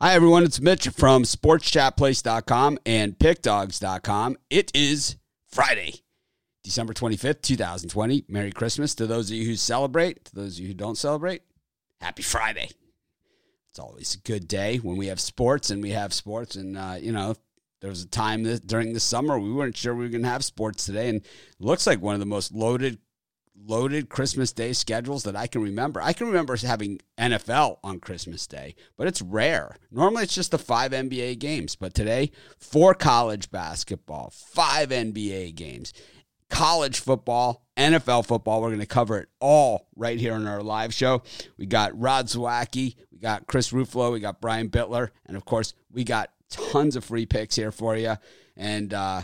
Hi, everyone. It's Mitch from sportschatplace.com and pickdogs.com. It is Friday, December 25th, 2020. Merry Christmas to those of you who celebrate. To those of you who don't celebrate, happy Friday. It's always a good day when we have sports and we have sports. And, uh, you know, there was a time that during the summer we weren't sure we were going to have sports today. And looks like one of the most loaded loaded Christmas Day schedules that I can remember. I can remember having NFL on Christmas Day, but it's rare. Normally it's just the five NBA games, but today, four college basketball, five NBA games, college football, NFL football. We're going to cover it all right here on our live show. We got Rod Zawacki, we got Chris Ruffalo, we got Brian Bitler, and of course, we got tons of free picks here for you. And, uh,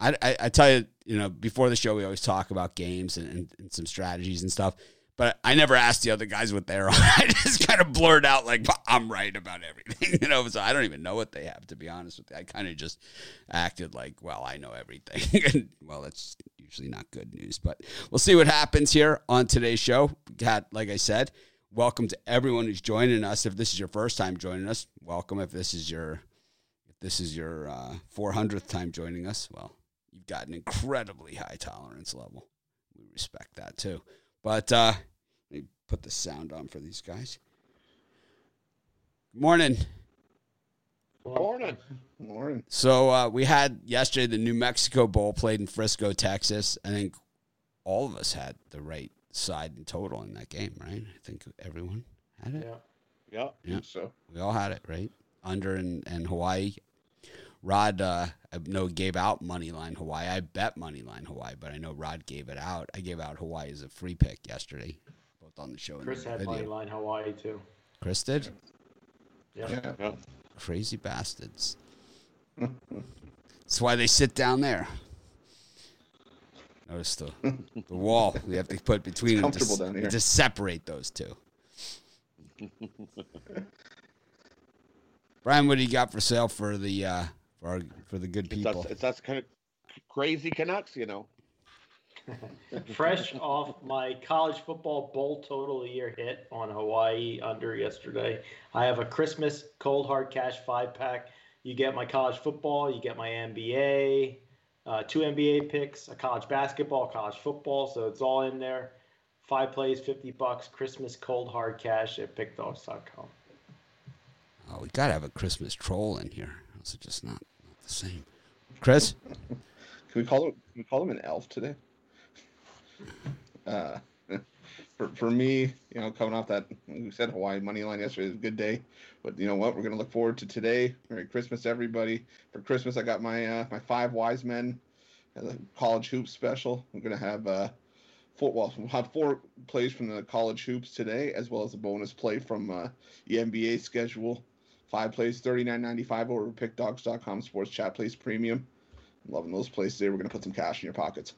I, I, I, tell you, you know, before the show, we always talk about games and, and, and, some strategies and stuff. But I never asked the other guys what they're on. I just kind of blurred out like I'm right about everything, you know. So I don't even know what they have to be honest with you. I kind of just acted like, well, I know everything, and well, that's usually not good news. But we'll see what happens here on today's show. Got like I said, welcome to everyone who's joining us. If this is your first time joining us, welcome. If this is your if this is your uh, 400th time joining us, well, got an incredibly high tolerance level. We respect that too. But uh, let me put the sound on for these guys. Morning. Morning. Morning. So uh, we had yesterday the New Mexico Bowl played in Frisco, Texas. I think all of us had the right side in total in that game, right? I think everyone had it. Yeah. Yeah. yeah. So we all had it, right? Under and, and Hawaii Rod, uh, I know gave out money line Hawaii. I bet money line Hawaii, but I know Rod gave it out. I gave out Hawaii as a free pick yesterday, both on the show. Chris and had video. money line Hawaii too. Chris did. Yeah. yeah. Crazy bastards. That's why they sit down there. Notice the the wall we have to put between them comfortable to, down here. to separate those two. Brian, what do you got for sale for the uh, for our, for the good It's people? us, it's us kind of crazy Canucks, you know. Fresh off my college football bowl total year hit on Hawaii under yesterday. I have a Christmas cold hard cash five pack. You get my college football, you get my NBA, uh, two NBA picks, a college basketball, college football. So it's all in there. Five plays, 50 bucks, Christmas cold hard cash at pickdogs.com. Oh, we gotta have a Christmas troll in here. Those are just not, not same. Chris, can we call him? Can we call him an elf today? Uh, for for me, you know, coming off that we said Hawaii money line yesterday is a good day, but you know what? We're gonna look forward to today. Merry Christmas, everybody! For Christmas, I got my uh, my five wise men, the college hoops special. I'm gonna have uh, four. Well, we'll have four plays from the college hoops today, as well as a bonus play from uh, the NBA schedule. Five plays, thirty nine ninety five over pickdogs.com sports chat plays premium. I'm loving those plays today. We're gonna put some cash in your pockets.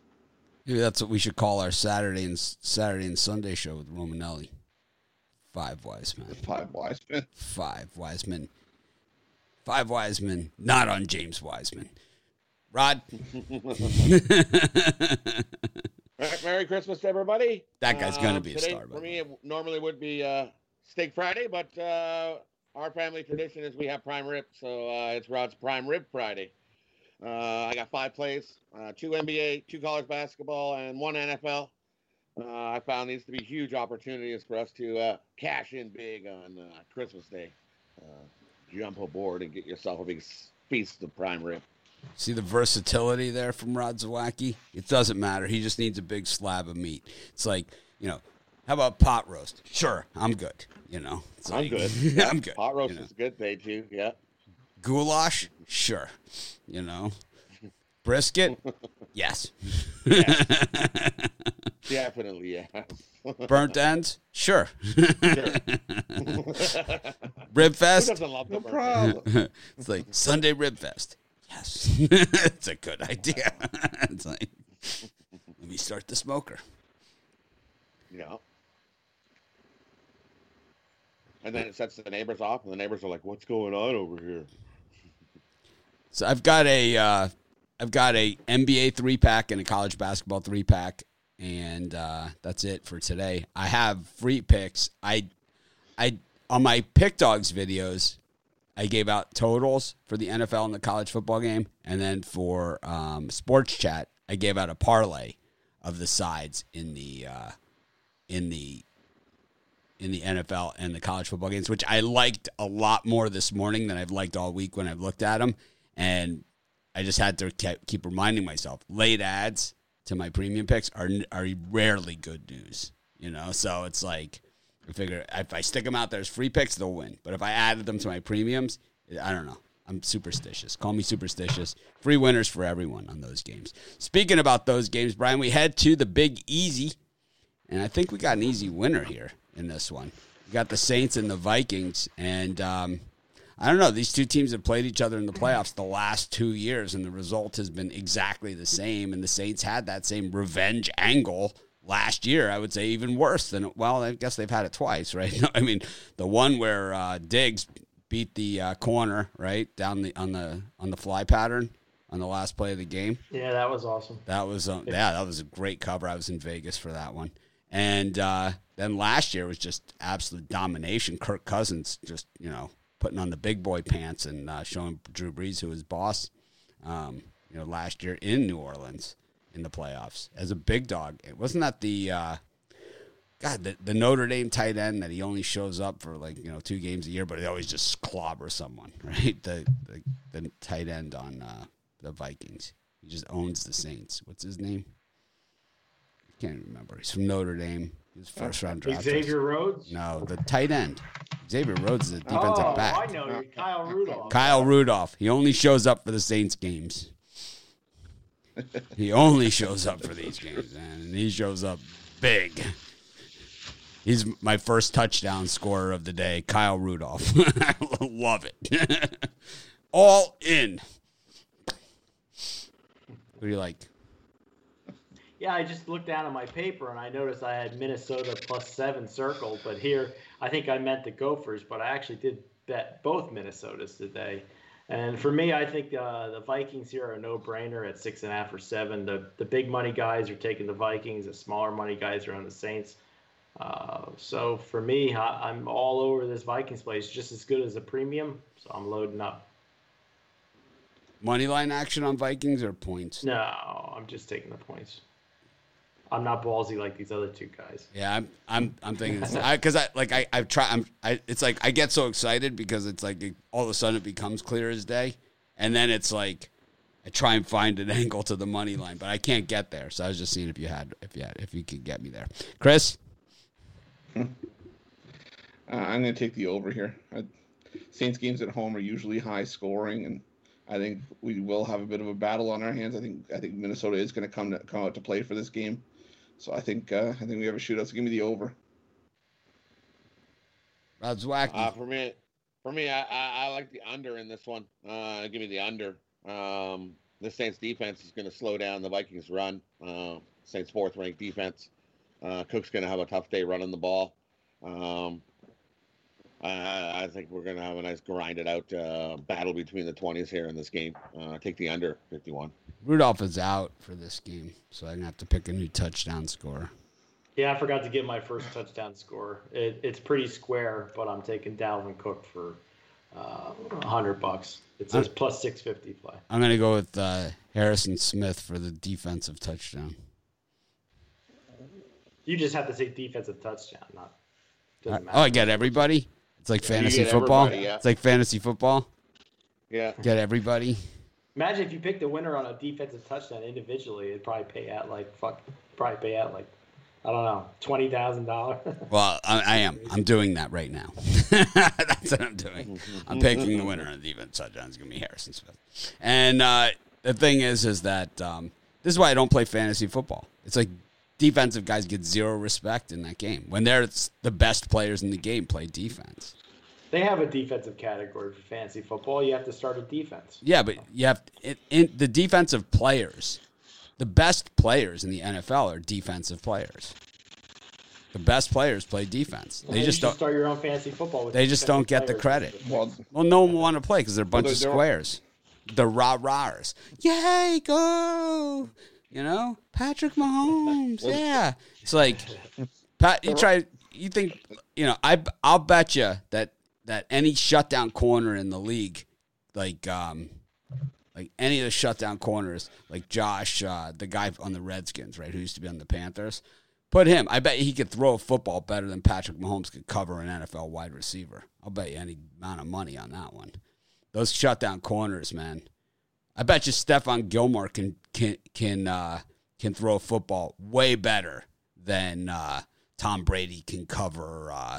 maybe that's what we should call our Saturday and Saturday and Sunday show with Romanelli. Five wise men. Five wise men. Five wise men. Five wise men, not on James Wiseman. Rod, Merry Christmas to everybody. That guy's gonna Um, be a star, For me, it normally would be uh, Steak Friday, but uh, our family tradition is we have prime rib, so uh, it's Rod's Prime Rib Friday. Uh, I got five plays, uh, two NBA, two college basketball, and one NFL. Uh, I found these to be huge opportunities for us to uh, cash in big on uh, Christmas Day. Jump aboard and get yourself a big feast of prime rib. see the versatility there from Rod Zawacki? It doesn't matter. He just needs a big slab of meat. It's like, you know, how about pot roast? Sure, I'm good. You know, it's I'm like- good. I'm good. Hot roast you know. is a good day too. Yeah. Goulash? Sure. You know, brisket? Yes. Definitely, yeah. Burnt ends? Sure. Sure. Rib fest? doesn't love the No problem. it's like Sunday rib fest. Yes. it's a good idea. it's like, let me start the smoker. Yeah. And then it sets the neighbors off, and the neighbors are like, "What's going on over here?" So I've got a, uh, I've got a NBA three pack and a college basketball three pack, and uh, that's it for today. I have free picks. I, I on my pick dogs videos, I gave out totals for the NFL and the college football game, and then for um, sports chat, I gave out a parlay of the sides in the uh, in the in the NFL and the college football games, which I liked a lot more this morning than I've liked all week when I've looked at them. And I just had to keep reminding myself late ads to my premium picks are are rarely good news, you know. So it's like I figure if I stick them out there as free picks, they'll win. But if I added them to my premiums, I don't know. I'm superstitious. Call me superstitious. Free winners for everyone on those games. Speaking about those games, Brian, we head to the Big Easy, and I think we got an easy winner here in this one. We got the Saints and the Vikings, and um, I don't know. These two teams have played each other in the playoffs the last two years, and the result has been exactly the same. And the Saints had that same revenge angle last year. I would say even worse than well. I guess they've had it twice, right? I mean, the one where uh, Diggs beat the uh, corner right down the on the on the fly pattern on the last play of the game. Yeah, that was awesome. That was uh, yeah, that was a great cover. I was in Vegas for that one. And uh, then last year was just absolute domination. Kirk Cousins just, you know, putting on the big boy pants and uh, showing Drew Brees who was boss, um, you know, last year in New Orleans in the playoffs as a big dog. It wasn't that the uh, God the, the Notre Dame tight end that he only shows up for like you know two games a year, but he always just clobbers someone, right? The the, the tight end on uh, the Vikings. He just owns the Saints. What's his name? Can't remember. He's from Notre Dame. Was first round draft. Xavier Rhodes? No, the tight end. Xavier Rhodes is a defensive oh, back. I know. Kyle Rudolph. Kyle Rudolph. He only shows up for the Saints games. he only shows up for these games, man. And he shows up big. He's my first touchdown scorer of the day, Kyle Rudolph. I love it. All in. What do you like? Yeah, I just looked down at my paper and I noticed I had Minnesota plus seven circled, but here I think I meant the Gophers, but I actually did bet both Minnesotas today. And for me, I think uh, the Vikings here are a no-brainer at six and a half or seven. The the big money guys are taking the Vikings. The smaller money guys are on the Saints. Uh, so for me, I, I'm all over this Vikings place, just as good as a premium. So I'm loading up. Money line action on Vikings or points? No, I'm just taking the points. I'm not ballsy like these other two guys. Yeah, I'm I'm I'm thinking because I, I, like I I've tried I'm I it's like I get so excited because it's like it, all of a sudden it becomes clear as day, and then it's like I try and find an angle to the money line, but I can't get there. So I was just seeing if you had if you had if you could get me there, Chris. Uh, I'm going to take the over here. I, Saints games at home are usually high scoring, and I think we will have a bit of a battle on our hands. I think I think Minnesota is going to come to come out to play for this game. So I think uh, I think we have a shootout. So give me the over. Rod Zawacki. Uh, for me, for me, I, I, I, like the under in this one. Uh, give me the under. Um, the Saints defense is going to slow down the Vikings run. Uh, Saints fourth ranked defense. Uh, Cook's going to have a tough day running the ball. Um, I, I, think we're going to have a nice grinded out uh, battle between the 20s here in this game. Uh, take the under 51. Rudolph is out for this game, so I'm gonna have to pick a new touchdown score. Yeah, I forgot to get my first touchdown score. It, it's pretty square, but I'm taking Dalvin Cook for uh, hundred bucks. It says I'm, plus six fifty play. I'm gonna go with uh, Harrison Smith for the defensive touchdown. You just have to say defensive touchdown, not. Uh, oh, I get everybody. It's like fantasy football. Yeah. It's like fantasy football. Yeah. Get everybody. Imagine if you picked the winner on a defensive touchdown individually, it'd probably pay out like fuck, probably pay out like I don't know, twenty thousand dollars. well, I, I, am. I'm doing that right now. That's what I'm doing. I'm picking the winner on the defense touchdown. It's gonna be Harrison Smith. And uh, the thing is, is that um, this is why I don't play fantasy football. It's like defensive guys get zero respect in that game when they're the best players in the game play defense. They have a defensive category for fantasy football. You have to start a defense. Yeah, but you have in, in the defensive players. The best players in the NFL are defensive players. The best players play defense. They just don't start your own fantasy football. they just don't get the credit. Well, well, no one will want to play because they're a bunch well, they're, of squares. The rah rahs. Yay, go! You know, Patrick Mahomes. yeah, it's like Pat. You try. You think you know? I I'll bet you that that any shutdown corner in the league, like um, like any of the shutdown corners, like Josh, uh, the guy on the Redskins, right, who used to be on the Panthers, put him. I bet he could throw a football better than Patrick Mahomes could cover an NFL wide receiver. I'll bet you any amount of money on that one. Those shutdown corners, man. I bet you Stephon Gilmore can can can uh, can throw a football way better than uh, Tom Brady can cover uh,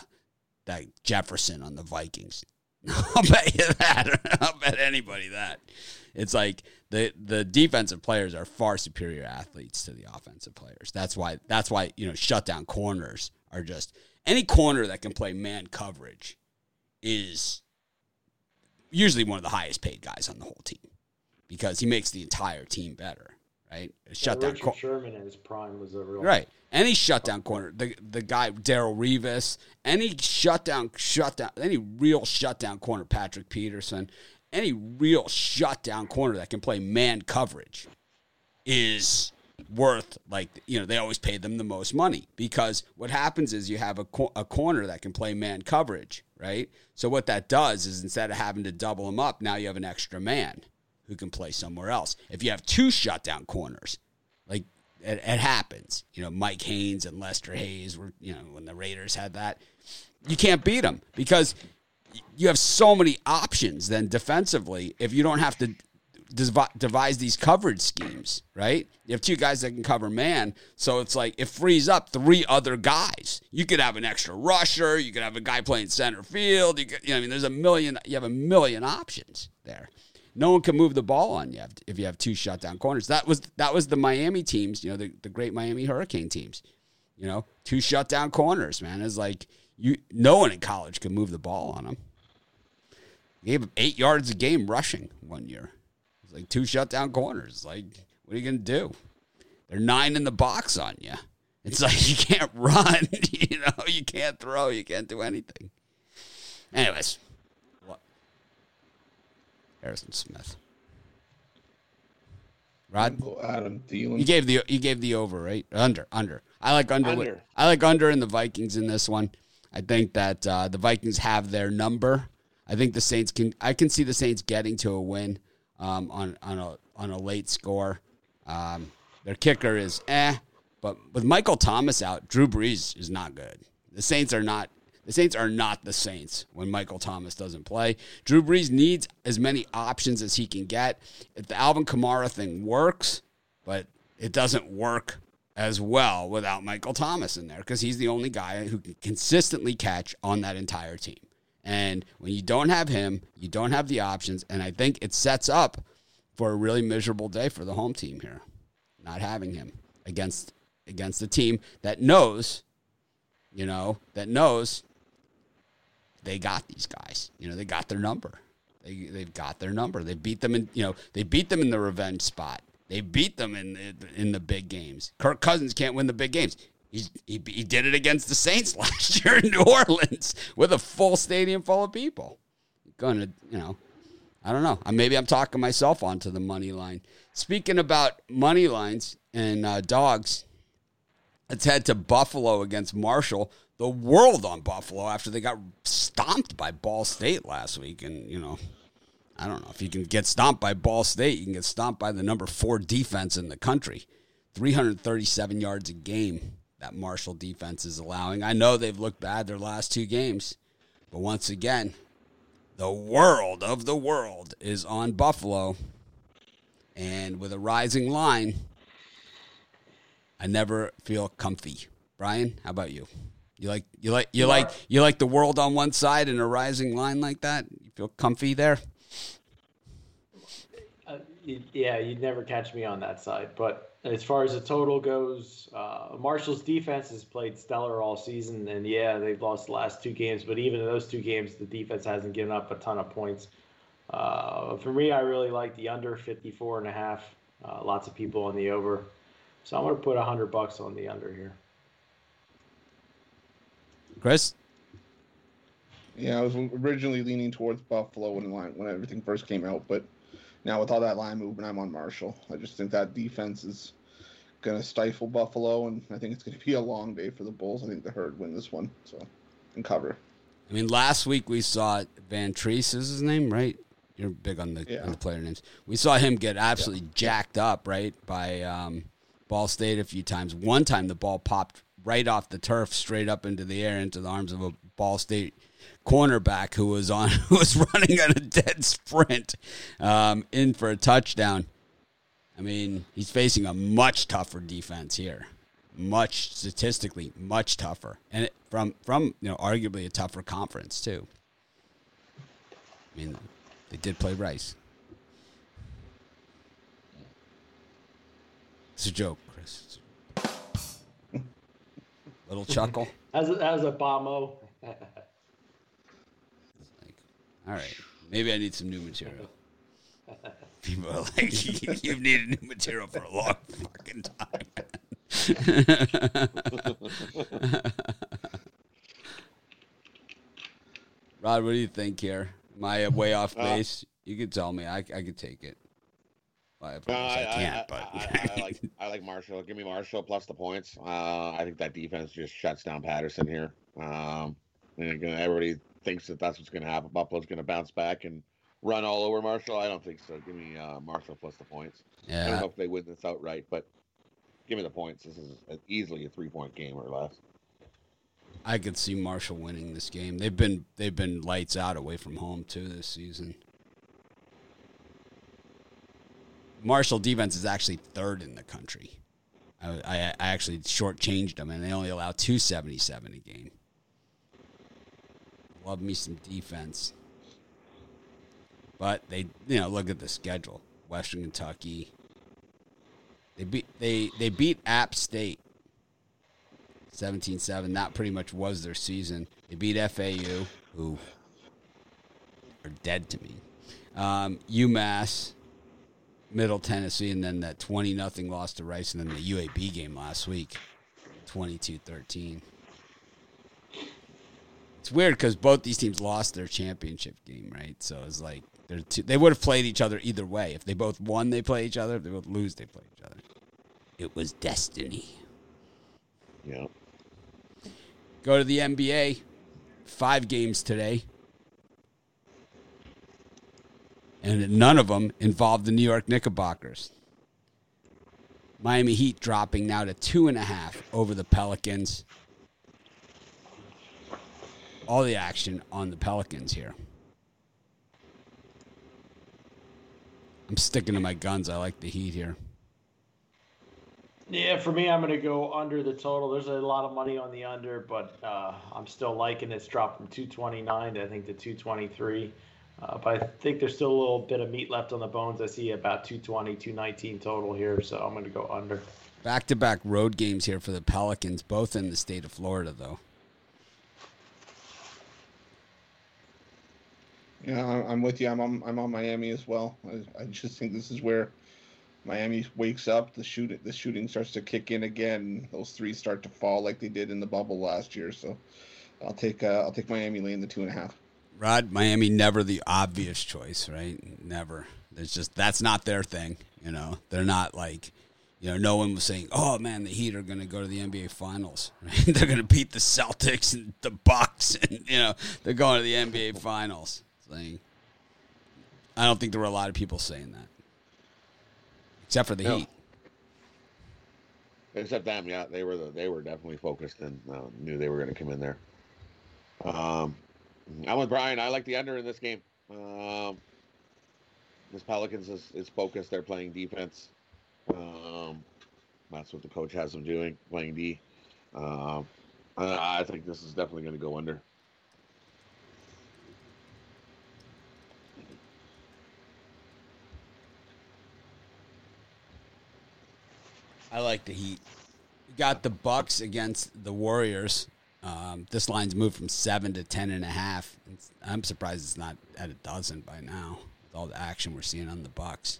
that Jefferson on the Vikings. I'll bet you that. I'll bet anybody that. It's like the the defensive players are far superior athletes to the offensive players. That's why that's why you know shutdown corners are just any corner that can play man coverage is usually one of the highest paid guys on the whole team because he makes the entire team better. Right, yeah, shutdown. Richard cor- Sherman in his prime was a real right. Any shutdown corner, the the guy Darrelle Revis, any shutdown, shutdown, any real shutdown corner, Patrick Peterson, any real shutdown corner that can play man coverage is worth like you know they always pay them the most money because what happens is you have a, co- a corner that can play man coverage right so what that does is instead of having to double them up now you have an extra man who can play somewhere else. If you have two shutdown corners, like it, it happens, you know, Mike Haynes and Lester Hayes were, you know, when the Raiders had that, you can't beat them because you have so many options then defensively if you don't have to devise these coverage schemes, right? You have two guys that can cover man, so it's like it frees up three other guys. You could have an extra rusher, you could have a guy playing center field. You, could, you know, I mean, there's a million. You have a million options there no one can move the ball on you if you have two shutdown corners. That was that was the Miami teams, you know, the, the great Miami Hurricane teams. You know, two shutdown corners, man. It's like you no one in college can move the ball on them. gave them eight yards a game rushing one year. It's like two shutdown corners. Like, what are you gonna do? They're nine in the box on you. It's like you can't run, you know, you can't throw, you can't do anything. Anyways, Harrison Smith. Rod, Adam Thielen. You gave the you gave the over right under under. I like under. under. I like under in the Vikings in this one. I think that uh, the Vikings have their number. I think the Saints can. I can see the Saints getting to a win um, on on a on a late score. Um, their kicker is eh, but with Michael Thomas out, Drew Brees is not good. The Saints are not the Saints are not the Saints when Michael Thomas doesn't play. Drew Brees needs as many options as he can get. If the Alvin Kamara thing works, but it doesn't work as well without Michael Thomas in there because he's the only guy who can consistently catch on that entire team. And when you don't have him, you don't have the options. And I think it sets up for a really miserable day for the home team here, not having him against against a team that knows, you know, that knows they got these guys. You know, they got their number. They they've got their number. They beat them in you know they beat them in the revenge spot. They beat them in in the big games. Kirk Cousins can't win the big games. He's, he he did it against the Saints last year in New Orleans with a full stadium full of people. To you know, I don't know. Maybe I'm talking myself onto the money line. Speaking about money lines and uh, dogs, let's head to Buffalo against Marshall the world on Buffalo after they got stomped by Ball State last week. And, you know, I don't know if you can get stomped by Ball State, you can get stomped by the number four defense in the country. 337 yards a game that Marshall defense is allowing. I know they've looked bad their last two games, but once again, the world of the world is on Buffalo. And with a rising line, I never feel comfy. Brian, how about you? You like you like you like you like the world on one side and a rising line like that. You feel comfy there. Uh, yeah, you'd never catch me on that side. But as far as the total goes, uh, Marshall's defense has played stellar all season, and yeah, they've lost the last two games. But even in those two games, the defense hasn't given up a ton of points. Uh, for me, I really like the under 54 and a half. Uh, lots of people on the over, so I'm going to put 100 bucks on the under here. Chris? Yeah, I was originally leaning towards Buffalo when line, when everything first came out, but now with all that line movement, I'm on Marshall. I just think that defense is going to stifle Buffalo, and I think it's going to be a long day for the Bulls. I think the Herd win this one, so and cover. I mean, last week we saw Vantrease is his name, right? You're big on the Yeah. on the player names. We saw him get absolutely jacked up, right, by um, Ball State a few times. One time the ball popped right off the turf, straight up into the air, into the arms of a Ball State cornerback who was on who was running on a dead sprint um, in for a touchdown. I mean, he's facing a much tougher defense here, much statistically much tougher, and from from you know arguably a tougher conference too. I mean, they did play Rice. It's a joke, Little chuckle. As a, as a bombo. Like, all right, maybe I need some new material. People are like, you've needed new material for a long fucking time. Rod, what do you think here? Am I way off Uh, base? you could tell me. I, I could take it. I, No, promise I, can't, I, but I, I, like I like Marshall. Give me Marshall plus the points. Uh, I think that defense just shuts down Patterson here. Um, and again, everybody thinks that that's what's going to happen. Buffalo's going to bounce back and run all over Marshall. I don't think so. Give me uh, Marshall plus the points. I don't yeah, know if they win this outright, but give me the points. This is a, easily a three point game or less. I could see Marshall winning this game. They've been they've been lights out away from home too this season. Marshall defense is actually third in the country. I, I, I actually shortchanged them, and they only allow two seventy seven a game. Love me some defense, but they you know look at the schedule: Western Kentucky. They beat they they beat App State 17-7. That pretty much was their season. They beat FAU, who are dead to me. Um, UMass, Middle Tennessee, and then that 20 nothing loss to Rice, and then the UAB game last week, 22-13. It's weird because both these teams lost their championship game, right? So it's like they're two, they would have played each other either way. If they both won, they play each other. If they both lose, they play each other. It was destiny. Yeah. Go to the NBA. Five games today. And none of them involved the New York Knickerbockers. Miami Heat dropping now to two and a half over the Pelicans. All the action on the Pelicans here. I'm sticking to my guns. I like the Heat here. Yeah, for me, I'm going to go under the total. There's a lot of money on the under, but uh, I'm still liking it's dropped from 229 to I think to 223. Uh, but I think there's still a little bit of meat left on the bones. I see about 220, 219 total here, so I'm going to go under. Back to back road games here for the Pelicans, both in the state of Florida, though. Yeah, I- I'm with you. I'm on, I'm on Miami as well. I, I just think this is where Miami wakes up. The shooting the shooting starts to kick in again. Those threes start to fall like they did in the bubble last year. So I'll take uh, I'll take Miami laying the two and a half. Rod, Miami never the obvious choice, right? Never. There's just that's not their thing. You know, they're not like, you know, no one was saying, "Oh man, the Heat are going to go to the NBA Finals. Right? they're going to beat the Celtics and the Bucks, and you know, they're going to the NBA Finals." Saying, I don't think there were a lot of people saying that, except for the No. Heat. Except them, yeah, they were the, they were definitely focused and uh, knew they were going to come in there. Um, I'm with Brian. I like the under in this game. Um, this Pelicans is, is focused. They're playing defense. Um, that's what the coach has them doing, playing D. Um, I, think this is definitely going to go under. I like the Heat. Got the Bucks against the Warriors. Um, this line's moved from seven to ten and a half. I'm surprised it's not at a dozen by now. With all the action we're seeing on the Bucks.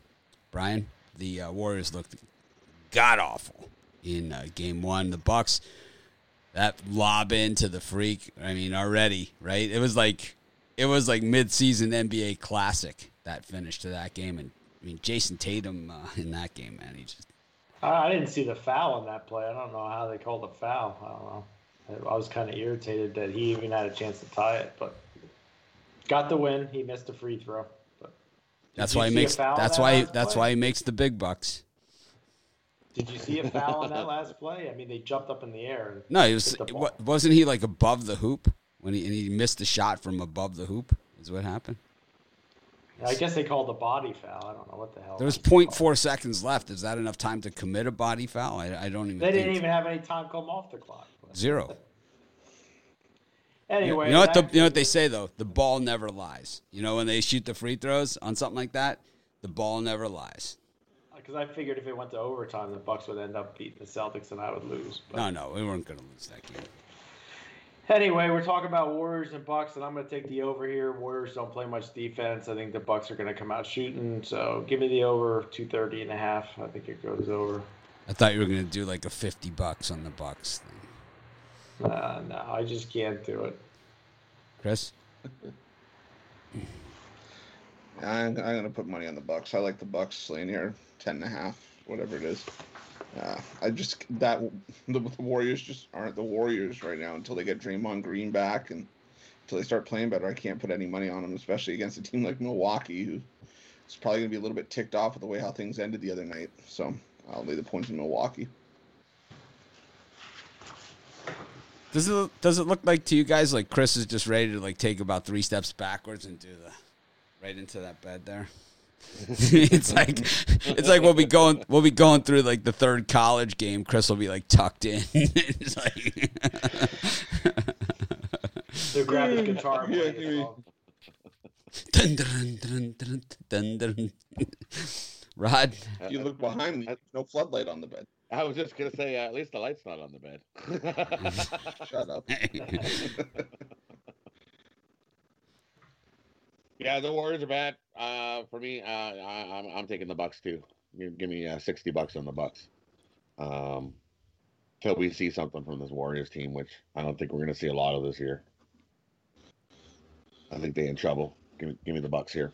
Brian, the uh, Warriors looked god awful in uh, game one. The Bucks that lob into the freak. I mean, already right? It was like it was like mid-season NBA classic that finish to that game. And I mean, Jayson Tatum uh, in that game, man, he just I, I didn't see the foul in that play. I don't know how they called the foul. I don't know. I was kind of irritated that he even had a chance to tie it, but got the win. He missed a free throw. But that's why he makes. That's why. That's play? why he makes the big bucks. Did you see a foul on that last play? I mean, they jumped up in the air. And no, he was. Wasn't he like above the hoop when he and he missed the shot from above the hoop? Is what happened. I guess they called the body foul. I don't know what the hell. There was 0.4 seconds left. Is that enough time to commit a body foul? I, I don't even. They didn't even have any time come off the clock. Zero. anyway, you know what? The, you know what they say though. The ball never lies. You know when they shoot the free throws on something like that, the ball never lies. Uh, because I figured if it went to overtime, the Bucks would end up beating the Celtics and I would lose. But. No, no, we weren't going to lose that game. Anyway, we're talking about Warriors and Bucks, and I'm going to take the over here. Warriors don't play much defense. I think the Bucks are going to come out shooting. So give me the over 230 and a half. I think it goes over. I thought you were going to do like a 50 bucks on the Bucks. Uh, no, I just can't do it. Chris? I'm, I'm going to put money on the Bucks. I like the Bucks laying here 10 and a half, whatever it is. Uh, I just that the, the, Warriors just aren't the Warriors right now until they get Draymond Green back and until they start playing better. I can't put any money on them, especially against a team like Milwaukee, who is probably going to be a little bit ticked off with the way how things ended the other night. So I'll lay the points in Milwaukee. Does it does it look like to you guys like Chris is just ready to like take about three steps backwards and do the right into that bed there? it's like it's like we'll be going we'll be going through like the third college game. Chris will be like tucked in. it's like they're grabbing guitar. Yeah, dun, dun, dun, dun, dun, Rod, you look behind me. No floodlight on the bed. I was just gonna say, uh, at least the light's not on the bed. Shut up. Yeah, the Warriors are bad. Uh, for me, uh, I, am I'm, I'm taking the Bucks too. Give, give me uh, sixty bucks on the Bucks. Um, till we see something from this Warriors team, which I don't think we're going to see a lot of this year. I think they in trouble. Give me, give me the Bucks here.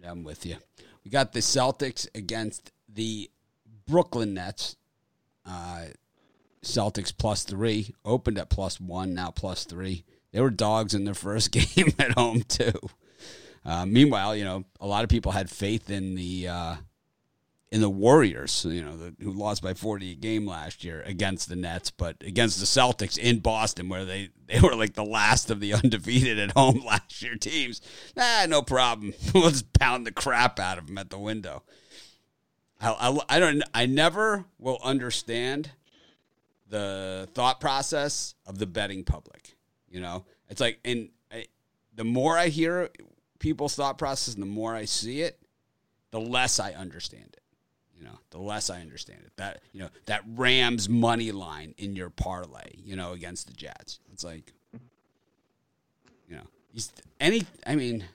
Yeah, I'm with you. We got the Celtics against the Brooklyn Nets. Uh, Celtics plus three opened at plus one, now plus three they were dogs in their first game at home too. Uh, meanwhile, you know, a lot of people had faith in the uh, in the Warriors, you know, the, who lost by 40 a game last year against the Nets, but against the Celtics in Boston, where they, they were like the last of the undefeated at home last year teams. Nah, no problem. we'll just pound the crap out of them at the window. I, I, don't. I never will understand the thought process of the betting public. You know, it's like, and I, the more I hear people's thought process and the more I see it, the less I understand it. You know, the less I understand it. That you know, that Rams money line in your parlay, you know, against the Jets. It's like, you know, any. I mean,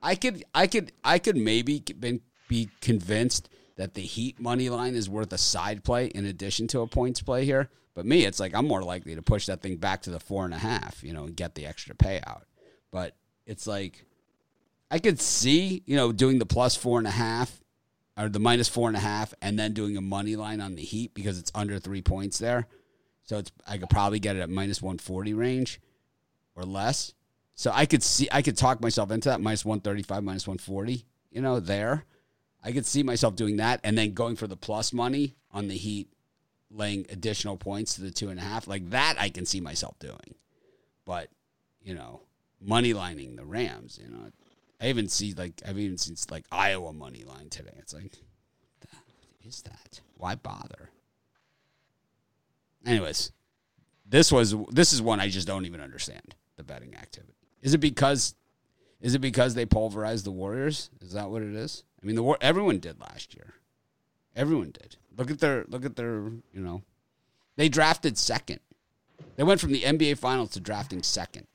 I could, I could, I could maybe been, be convinced that the Heat money line is worth a side play in addition to a points play here. But me, it's like I'm more likely to push that thing back to the four and a half, you know, and get the extra payout. But it's like I could see, you know, doing the plus four and a half or the minus four and a half and then doing a money line on the Heat because it's under three points there. So it's I could probably get it at minus 140 range or less. So I could see I could talk myself into that minus 135, minus 140, you know, there. I could see myself doing that and then going for the plus money on the Heat laying additional points to the two and a half. Like that, I can see myself doing. But, you know, money lining the Rams, you know, I even see like, I've even seen like Iowa money line today. It's like, what is that? Why bother? Anyways, this was, this is one I just don't even understand the betting activity. Is it because, is it because they pulverized the Warriors? Is that what it is? I mean, the war everyone did last year. Everyone did. Look at their look at their you know, they drafted second. They went from the NBA Finals to drafting second.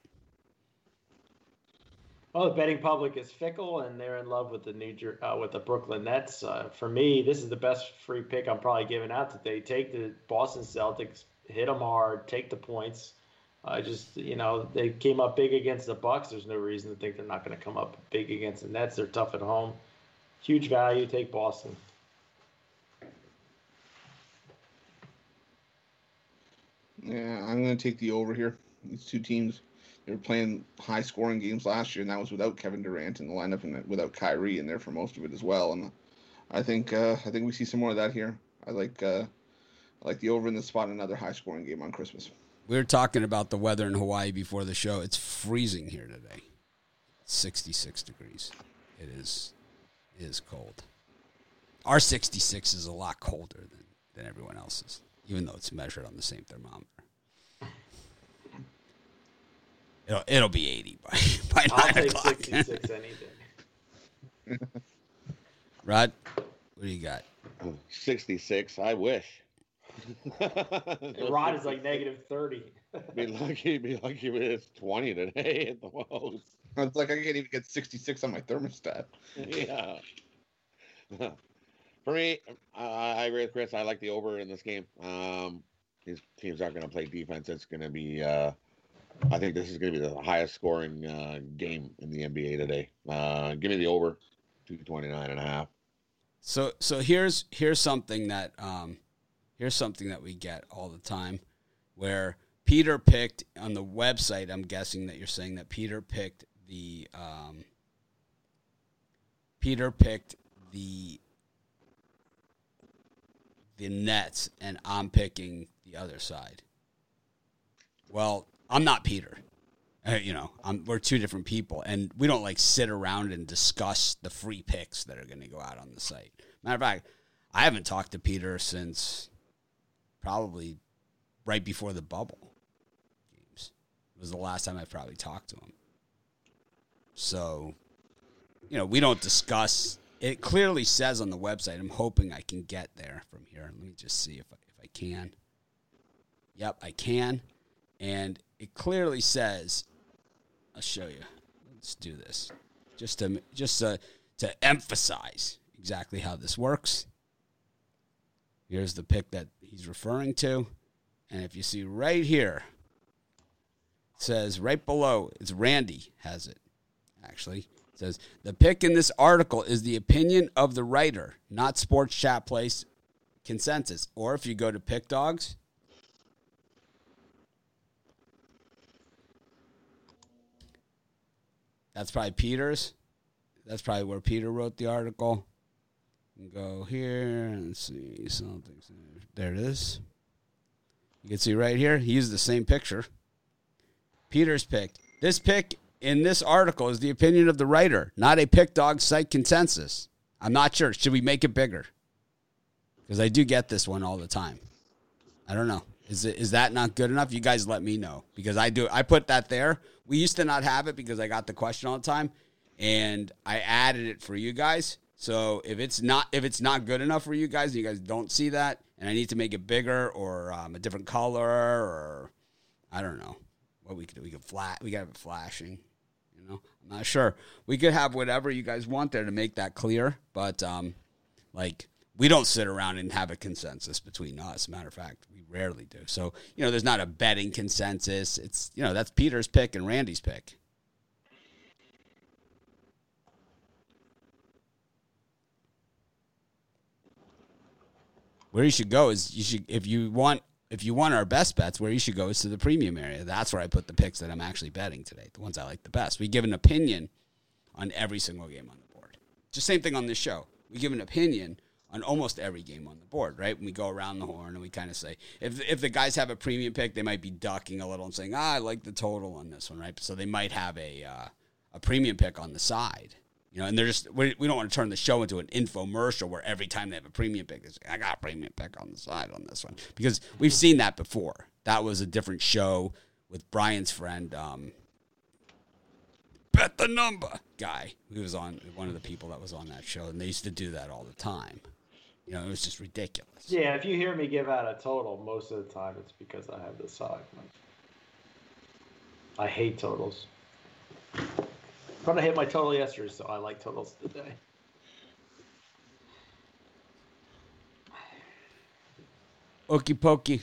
Oh, the betting public is fickle, and they're in love with the New Jer- uh, with the Brooklyn Nets. Uh, for me, this is the best free pick I'm probably giving out today. Take the Boston Celtics, hit them hard, take the points. I uh, just you know they came up big against the Bucks. There's no reason to think they're not going to come up big against the Nets. They're tough at home. Huge value. Take Boston. Yeah, I'm going to take the over here. These two teams, they were playing high scoring games last year, and that was without Kevin Durant in the lineup and without Kyrie in there for most of it as well. And I think uh, I think we see some more of that here. I like uh, I like the over in the spot, another high scoring game on Christmas. We were talking about the weather in Hawaii before the show. It's freezing here today. 66 degrees. It is it is cold. Our 66 is a lot colder than, than everyone else's, even though it's measured on the same thermometer. It'll, it'll be 80 by, by 9 I'll take o'clock. 66 any day. Rod, what do you got? 66. I wish. Rod is like negative 30. be lucky. Be lucky if it's 20 today at the most. It's like I can't even get 66 on my thermostat. yeah. For me, I, I agree with Chris. I like the over in this game. Um, these teams aren't going to play defense. It's going to be. Uh, I think this is going to be the highest scoring uh, game in the NBA today. Uh, give me the over, 229 and a half. So so here's here's something that um, here's something that we get all the time, where Peter picked on the website. I'm guessing that you're saying that Peter picked the um, Peter picked the the Nets, and I'm picking the other side. Well, I'm not Peter. Uh, you know, I'm, we're two different people, and we don't like sit around and discuss the free picks that are going to go out on the site. Matter of fact, I haven't talked to Peter since probably right before the bubble games. It was the last time I probably talked to him. So, you know, we don't discuss. It clearly says on the website. I'm hoping I can get there from here. Let me just see if I, if I can. Yep, I can, and it clearly says. I'll show you. Let's do this, just to just to, to emphasize exactly how this works. Here's the pick that he's referring to, and if you see right here, it says right below, it's Randy has it. Actually, says the pick in this article is the opinion of the writer, not Sports Chat Place consensus. Or if you go to Pick Dogs, that's probably Peter's. That's probably where Peter wrote the article. Go here and see something. There it is. You can see right here. He used the same picture. Peter's pick. This pick in this article is the opinion of the writer, not a pick dog site consensus. I'm not sure. Should we make it bigger? Because I do get this one all the time. I don't know. Is it is that not good enough? You guys let me know because I do. I put that there. We used to not have it because I got the question all the time, and I added it for you guys. So if it's not if it's not good enough for you guys, and you guys don't see that, and I need to make it bigger or um, a different color or I don't know what we could do. We could flat. We have it flashing. Know, I'm not sure. We could have whatever you guys want there to make that clear, but um, like we don't sit around and have a consensus between us. Matter of fact, we rarely do. So you know, there's not a betting consensus. It's you know that's Peter's pick and Randy's pick. Where you should go is you should if you want if you want our best bets, where you should go is to the premium area. That's where I put the picks that I'm actually betting today, the ones I like the best. We give an opinion on every single game on the board. The same thing on this show. We give an opinion on almost every game on the board, right? When we go around the horn and we kind of say, if, if the guys have a premium pick, they might be ducking a little and saying, ah, I like the total on this one, right? So they might have a, uh, a premium pick on the side. You know, and they're just we, we don't want to turn the show into an infomercial where every time they have a premium pick, it's, I got a premium pick on the side on this one because we've seen that before. That was a different show with Brian's friend, um, bet the number guy. He was on one of the people that was on that show, and they used to do that all the time. You know, it was just ridiculous. Yeah, if you hear me give out a total, most of the time it's because I have the side. I hate totals. But I hit my total yesterday, so I like totals today. Okey pokey.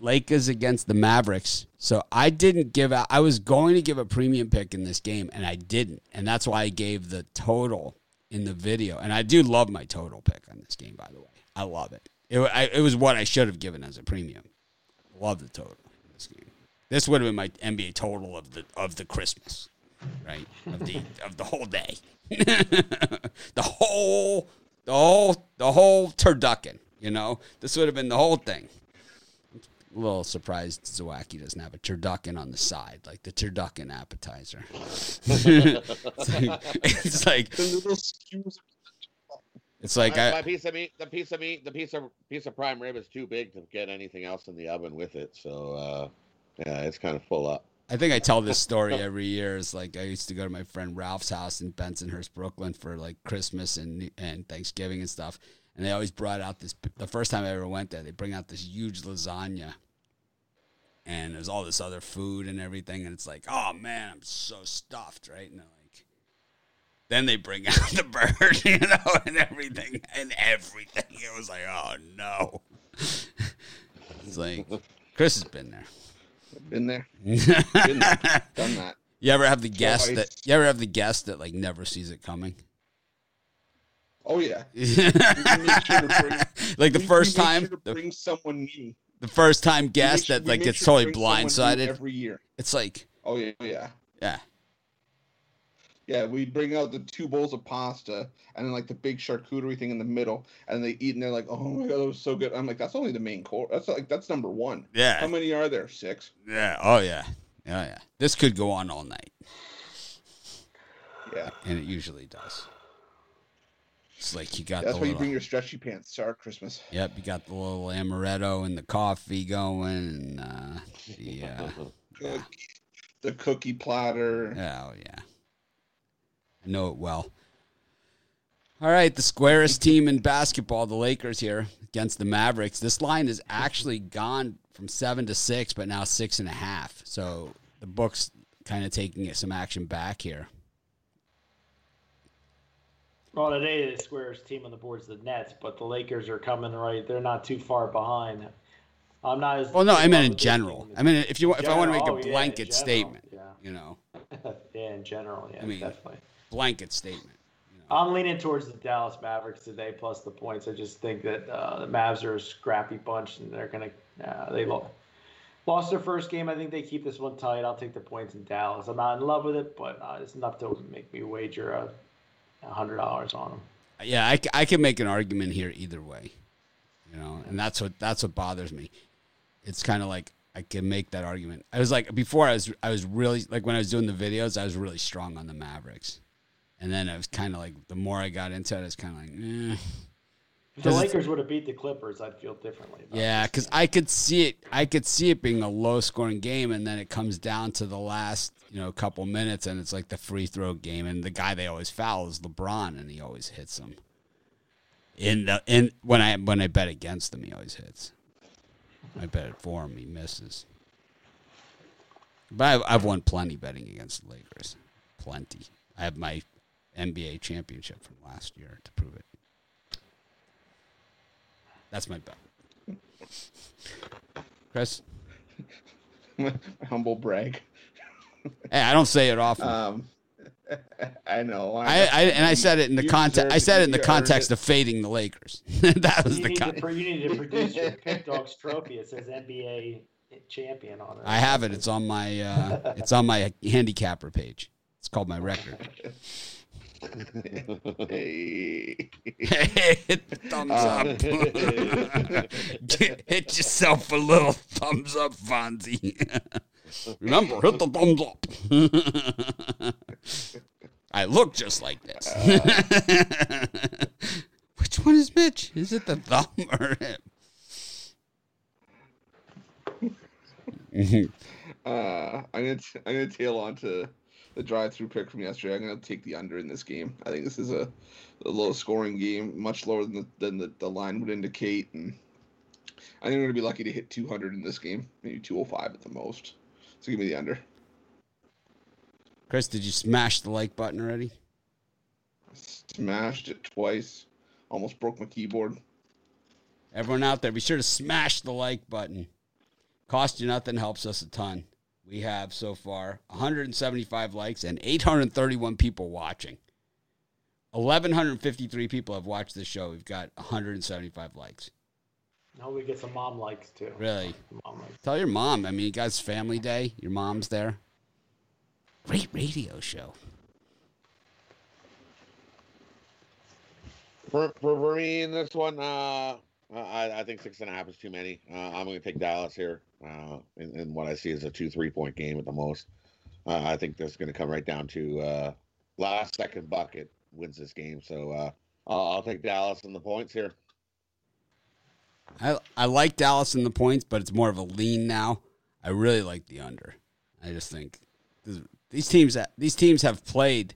Lakers against the Mavericks. So I didn't give out. I was going to give a premium pick in this game, and I didn't, and that's why I gave the total in the video. And I do love my total pick on this game, by the way. I love it. It, I, it was what I should have given as a premium. Love the total. In this game. This would have been my NBA total of the of the Christmas, right? Of the of the whole day, the whole the whole the whole turducken. You know, this would have been the whole thing. A little surprised Zawacki doesn't have a turducken on the side, like the turducken appetizer. it's like it's like my, I, my piece of meat, the piece of meat, the piece of piece of prime rib is too big to get anything else in the oven with it. So uh, yeah, it's kind of full up. I think I tell this story every year. It's like I used to go to my friend Ralph's house in Bensonhurst, Brooklyn for like Christmas and and Thanksgiving and stuff. And they always brought out this. The first time I ever went there, they bring out this huge lasagna, and there's all this other food and everything. And it's like, oh man, I'm so stuffed, right? And like, then they bring out the bird, you know, and everything, and everything. It was like, oh no. it's like Chris has been there. Been there, been there, done that. You ever have the guest Twice. that you ever have the guest that like never sees it coming? Oh yeah. like sure to bring- the We- first time, sure bring someone new. the first time guest sure- that like gets totally bring someone new blindsided. every year. It's like, Oh yeah, yeah, yeah, yeah. We bring out the two bowls of pasta and then like the big charcuterie thing in the middle, and they eat and they're like, "Oh my god, that was so good." I'm like, "That's only the main course. That's like that's number one. Yeah. How many are there? Six. yeah, oh yeah, yeah, yeah. This could go on all night, Yeah, and it usually does. It's like you got that's why you bring your stretchy pants to our Christmas. yep, you got the little amaretto and the coffee going, and uh, the uh, Cook- The cookie platter. Oh yeah, I know it well. All right, the squarest team in basketball, the Lakers here against the Mavericks. This line has actually gone from seven to six, but now six and a half. So the book's kind of taking some action back here. Well, today the squarest team on the board is the Nets, but the Lakers are coming right. They're not too far behind. I'm not as. Well, no, I mean in general. I mean, if you if I want to make a oh, yeah, blanket general, statement, Yeah. you know, yeah, in general, yeah, I mean- definitely. Blanket statement. I'm leaning towards the Dallas Mavericks today, plus the points. I just think that uh, the Mavs are a scrappy bunch, and they're gonna. Uh, they lo- lost their first game. I think they keep this one tight. I'll take the points in Dallas. I'm not in love with it, but uh, it's enough to make me wager a a hundred dollars on them. Yeah, I, I can make an argument here either way, you know, and that's what that's what bothers me. It's kind of like I can make that argument. I was like before I was I was really like when I was doing the videos I was really strong on the Mavericks, and then I was kind of like the more I got into it, I was kind of like, eh. If the Lakers would have beat the Clippers, I'd feel differently. about yeah, because. I could see it. I could see it being a low scoring game, and then it comes down to the last you know couple minutes, and it's like the free throw game, and the guy they always foul is LeBron, and he always hits them. In the in when I when I bet against him, he always hits. I bet it for him, he misses. But I've, I've won plenty betting against the Lakers, plenty. I have my NBA championship from last year to prove it. That's my bet. Chris, My humble brag. hey, I don't say it often. Um, I know. I, I and I said it in the context. I said it in the context it. of fading the Lakers. that was you, the need to, you need to produce your Pick Dogs trophy. It says NBA champion on it. I have it. It's on my uh, it's on my handicapper page. It's called my record. Hey. Thumbs up. Hit yourself a little thumbs up, Fonzie. Remember, hit the thumbs up. I look just like this. Which one is Mitch? Is it the thumb or him? Uh, I'm gonna t- I'm gonna tail on to the drive-through pick from yesterday. I'm gonna take the under in this game. I think this is a, a low-scoring game, much lower than the, than the, the line would indicate, and I think we're gonna be lucky to hit 200 in this game, maybe 205 at the most. So give me the under. Chris, did you smash the like button already? Smashed it twice, almost broke my keyboard. Everyone out there, be sure to smash the like button. Cost you nothing, helps us a ton. We have so far 175 likes and 831 people watching. 1,153 people have watched this show. We've got 175 likes. Now we get some mom likes too. Really? Mom likes. Tell your mom. I mean, you guys' family day. Your mom's there. Great radio show. For, for, for me in this one, uh, I, I think six and a half is too many. Uh, I'm going to take Dallas here uh, in, in what I see as a two three point game at the most. Uh, I think that's going to come right down to uh, last second bucket wins this game. So uh, I'll, I'll take Dallas and the points here. I I like Dallas in the points, but it's more of a lean now. I really like the under. I just think this, these teams these teams have played,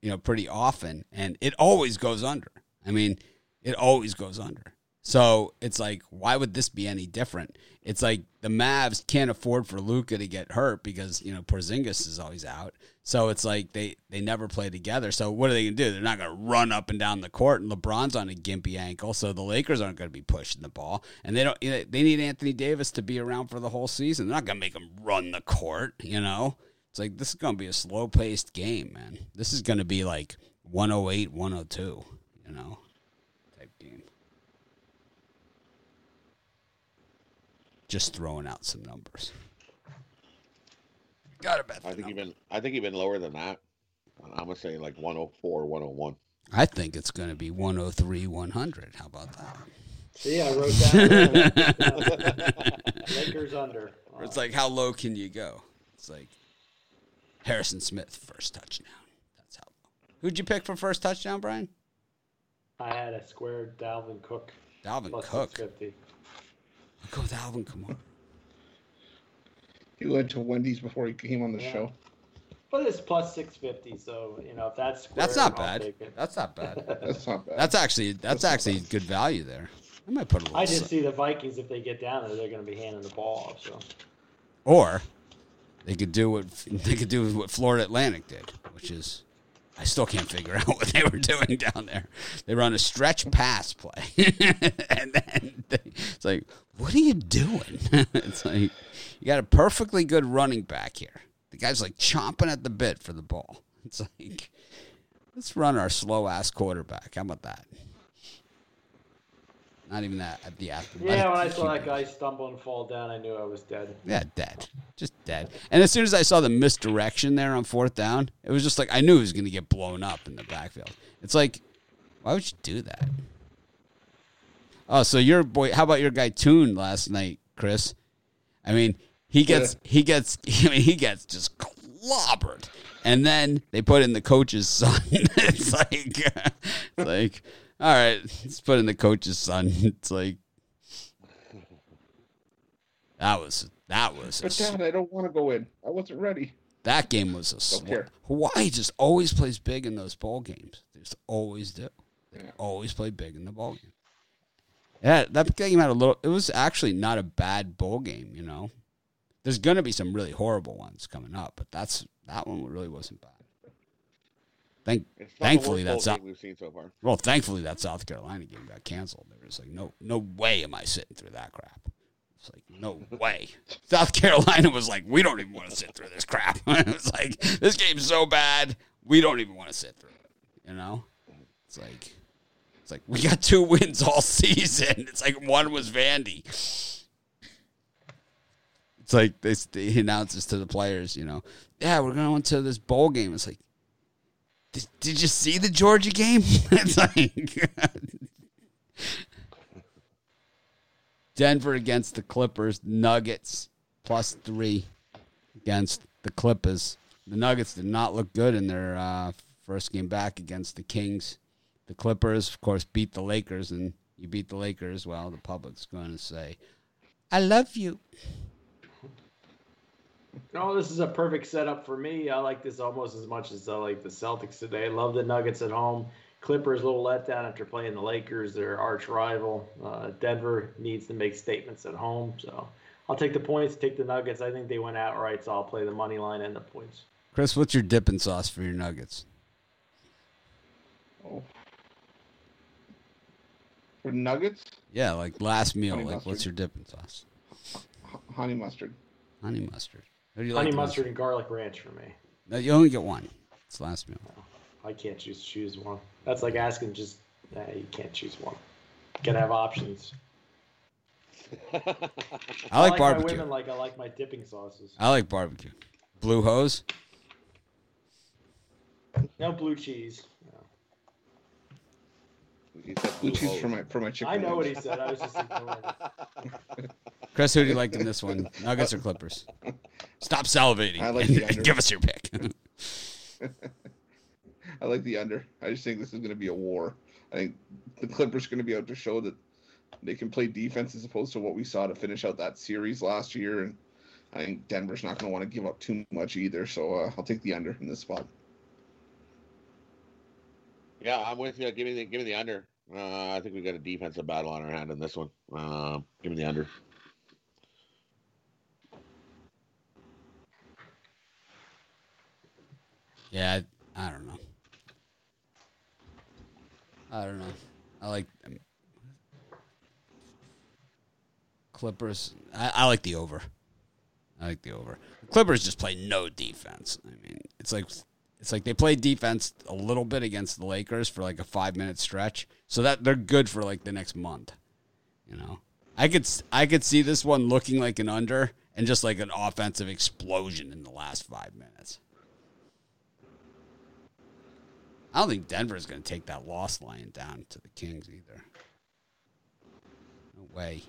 you know, pretty often, and it always goes under. I mean, it always goes under. So it's like, why would this be any different? It's like the Mavs can't afford for Luka to get hurt because you know Porzingis is always out. So it's like they they never play together. So what are they gonna do? They're not gonna run up and down the court. And LeBron's on a gimpy ankle, so the Lakers aren't gonna be pushing the ball. And they don't. You know, they need Anthony Davis to be around for the whole season. They're not gonna make him run the court. You know, it's like this is gonna be a slow paced game, man. This is gonna be like 108, 102. You know, type game. Just throwing out some numbers. Got to bet. I the think number. even I think even lower than that. I'm gonna say like 104, 101. I think it's going to be 103, 100. How about that? See, I wrote down Lakers under. It's like, how low can you go? It's like Harrison Smith, first touchdown. That's how low. Who'd you pick for first touchdown, Brian? I had a square Dalvin Cook Dalvin plus Cook. 650. I'll go with Alvin Kamara. He went to Wendy's before he came on the Yeah. show. But it's plus 650, so, you know, if that's square, That's not bad. That's not bad. That's not bad. That's actually that's actually good value there. I might put a little. I just s- see the Vikings, if they get down there, they're going to be handing the ball off. So Or they could do what they could do what Florida Atlantic did, which is I still can't figure out what they were doing down there. They run a stretch pass play, and then they, it's like, what are you doing? it's like you got a perfectly good running back here. The guy's like chomping at the bit for the ball. It's like let's run our slow ass quarterback. How about that? Not even that at the athletic. yeah, when I saw that guy stumble and fall down, I knew I was dead. Yeah, dead. Just dead. And as soon as I saw the misdirection there on fourth down, it was just like I knew he was going to get blown up in the backfield. It's like, why would you do that? Oh, so your boy, how about your guy Toon last night, Chris? I mean, he gets, he gets, I mean, he gets just clobbered. And then they put in the coach's son. it's like, it's like, all right, let's put in the coach's son. It's like, that was, that was, but Dad, I don't want to go in. I wasn't ready. that game was a slog. Hawaii just always plays big in those bowl games. They just always do. They Yeah. always play big in the bowl game. Yeah, that game had a little. It was actually not a bad bowl game. You know, there's going to be some really horrible ones coming up, but that's that one really wasn't bad. Thank, thankfully that's bowl we've seen so far. Well, thankfully that South Carolina game got canceled. There was like no no way am I sitting through that crap. It's like no way. South Carolina was like, we don't even want to sit through this crap. it was like this game's so bad, we don't even want to sit through it. You know, it's like it's like we got two wins all season. It's like one was Vandy. It's like they, he announces to the players, you know, yeah, we're going to this bowl game. It's like, did, did you see the Georgia game? it's like Denver against the Clippers, Nuggets plus three against the Clippers. The Nuggets did not look good in their uh, first game back against the Kings. The Clippers, of course, beat the Lakers, and you beat the Lakers. Well, the public's going to say, "I love you." No, this is a perfect setup for me. I like this almost as much as I like the Celtics today. Love the Nuggets at home. Clippers a little letdown after playing the Lakers, their arch rival. Uh, Denver needs to make statements at home, so I'll take the points, take the Nuggets. I think they went outright, so I'll play the money line and the points. Chris, what's your dipping sauce for your Nuggets? Oh. For nuggets, Yeah, like last meal. Honey like, mustard. what's your dipping sauce? h- honey mustard. Honey mustard. Who do you Honey like the most? mustard and garlic ranch for me. No, you only get one. It's the last meal. I can't choose choose one. That's like asking just nah, you can't choose one. You Gotta have options. I like my barbecue. women like I like my dipping sauces. I like barbecue. Blue hose. No blue cheese. No. He said blue cheese for my for my chicken. I know what he said. I was just ignoring it. Chris, who do you like in this one? Nuggets or Clippers? Stop salivating. I like the under. give us your pick. I like the under. I just think this is going to be a war. I think the Clippers are going to be able to show that they can play defense as opposed to what we saw to finish out that series last year. And I think Denver's not going to want to give up too much either. So uh, I'll take the under in this spot. Yeah, I'm with you. Give me the give me the under. Uh, I think we got a defensive battle on our hand in this one. Uh, give me the under. yeah, I, I don't know. I don't know. I like Clippers. I, I like the over. I like the over. Clippers just play no defense. I mean, it's like it's like they play defense a little bit against the Lakers for like a five minute stretch, so that they're good for like the next month. You know, I could I could see this one looking like an under and just like an offensive explosion in the last five minutes. I don't think Denver's going to take that loss line down to the Kings either. No way.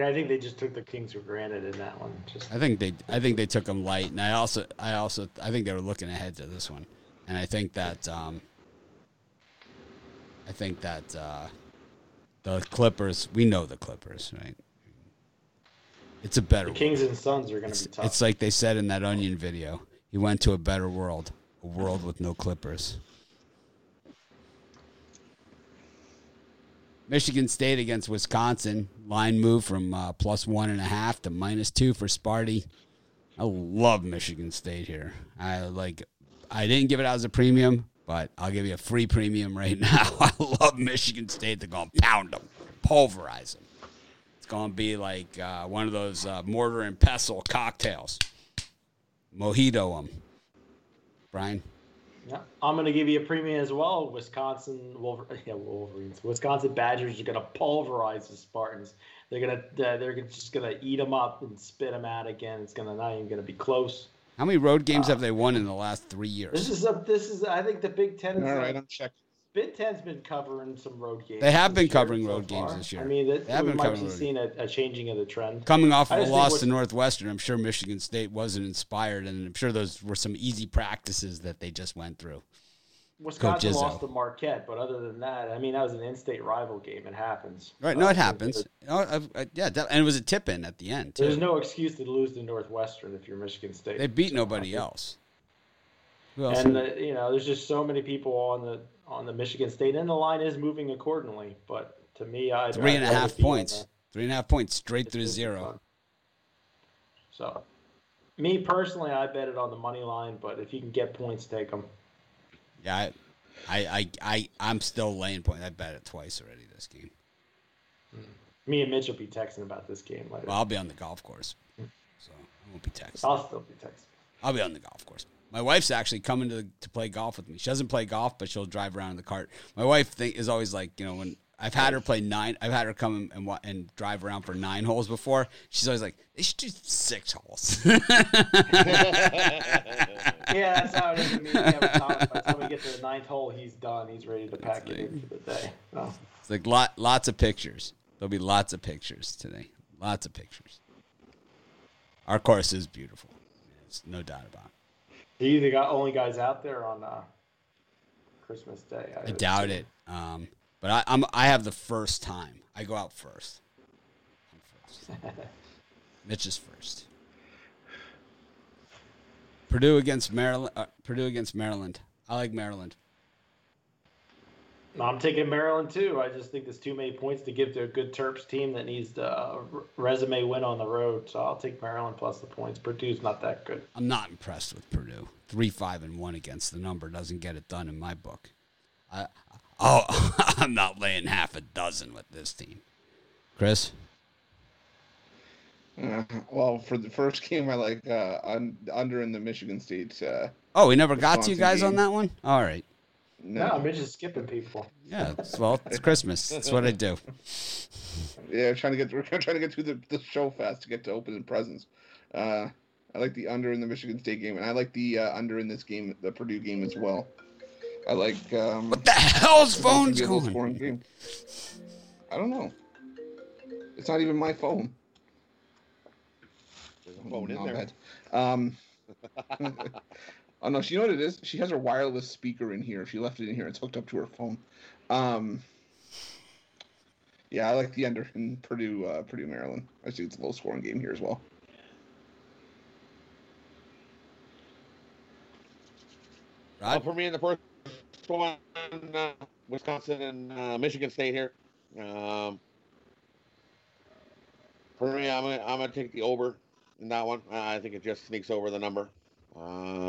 I think they just took the Kings for granted in that one. Just I think they I think they took them light, and I also I also I think they were looking ahead to this one, and I think that um, I think that uh, the Clippers we know the Clippers right. It's a better. the Kings world. and Suns are going to be tough. it's like they said in that Onion video. He went to a better world, a world with no Clippers. Michigan State against Wisconsin. Line move from uh, plus one and a half to minus two for Sparty. I love Michigan State here. I like. I didn't give it out as a premium, but I'll give you a free premium right now. I love Michigan State. They're going to pound them, pulverize them. It's going to be like uh, one of those uh, mortar and pestle cocktails. Mojito them. Brian? Yeah, I'm going to give you a premium as well. Wisconsin Wolver- yeah, Wolverines. Wisconsin Badgers are going to pulverize the Spartans. They're going to uh, they're just going to eat them up and spit them out again. It's going to not even going to be close. How many road games have they won in the last three years? This is a this is I think the Big Ten. Is All right, like- I'm checking. Big Ten's been covering some road games. They have been covering so road games this year. I mean, that, They have we been might covering be seeing a, a changing of the trend. Coming off of a loss to Northwestern, I'm sure Michigan State wasn't inspired, and I'm sure those were some easy practices that they just went through. Wisconsin lost to Marquette, but other than that, I mean, that was an in-state rival game. It happens. Right? No, Uh, it happens. Oh, uh, uh, yeah, that- and it was a tip in at the end There's no excuse to lose to Northwestern if you're Michigan State. They beat nobody else. Who else? and uh, you know, there's just so many people on the on the Michigan State, and the line is moving accordingly. But to me, I Three and a half points. Three and a half points straight through zero. So, me personally, I bet it on the money line, but if you can get points, take them. Yeah, I, I, I, I, I'm still laying points. I bet it twice already this game. Hmm. Me and Mitch will be texting about this game later. Well, I'll be on the golf course, hmm. so I won't be texting. I'll still be texting. I'll be on the golf course. My wife's actually coming to to play golf with me. She doesn't play golf, but she'll drive around in the cart. My wife think, is always like, you know, when I've had her play nine, I've had her come and wa- and drive around for nine holes before. She's always like, they should do six holes. Yeah, that's how it is. with me. We have a time. By the time we get to the ninth hole, he's done. He's ready to pack it in for the day. So, it's like lot, lots of pictures. There'll be lots of pictures today. Lots of pictures. Our course is beautiful. There's no doubt about it. You the guy, only guys out there on uh, Christmas Day. I doubt it. Um, but I, I'm I have the first time. I go out first. I'm first. Mitch is first. Purdue against Maryland. Uh, Purdue against Maryland. I like Maryland. I'm taking Maryland too. I just think there's too many points to give to a good Terps team that needs the uh, resume win on the road. So I'll take Maryland plus the points. Purdue's not that good. I'm not impressed with Purdue. Three, five, and one against the number doesn't get it done in my book. I, oh, I'm not laying half a dozen with this team. Chris, Uh, well, for the first game, I like uh, un- under in the Michigan State. Uh, oh, we never got to you Wisconsin guys on that one. All right, No, Mitch is skipping people. Yeah, it's, well, it's Christmas. That's what I do. Yeah, trying to get we're trying to get through the, the show fast to get to open opening presents. Uh, I like the under in the Michigan State game, and I like the uh, under in this game, the Purdue game as well. I like. Um, What the hell's I think phone's gonna be a low game. I don't know. It's not even my phone. There's a phone in there. Um, oh no, she you know what it is. She has her wireless speaker in here. She left it in here. It's hooked up to her phone. Um, yeah, I like the under in Purdue, uh, Purdue, Maryland. I see it's a low scoring game here as well. Well, Rod? for me in the first one, uh, Wisconsin and uh, Michigan State here. Um, for me, I'm gonna, I'm gonna take the over in that one. I think it just sneaks over the number. Um,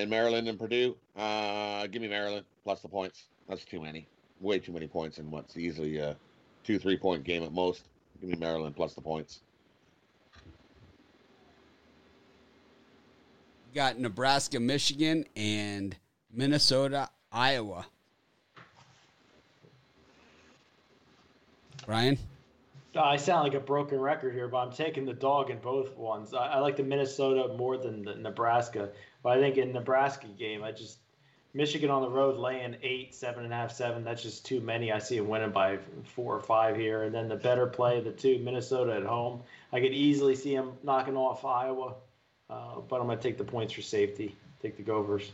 and Maryland and Purdue, uh, give me Maryland plus the points. That's too many, way too many points in what's easily a two three point game at most. Give me Maryland plus the points. Got Nebraska, Michigan, and Minnesota, Iowa. Brian? I sound like a broken record here, but I'm taking the dog in both ones. I, I like the Minnesota more than the Nebraska, but I think in Nebraska game, I just Michigan on the road laying eight, seven and a half, seven. That's just too many. I see them winning by four or five here, and then the better play, the two Minnesota at home. I could easily see them knocking off Iowa, uh, but I'm gonna take the points for safety. Take the Gophers.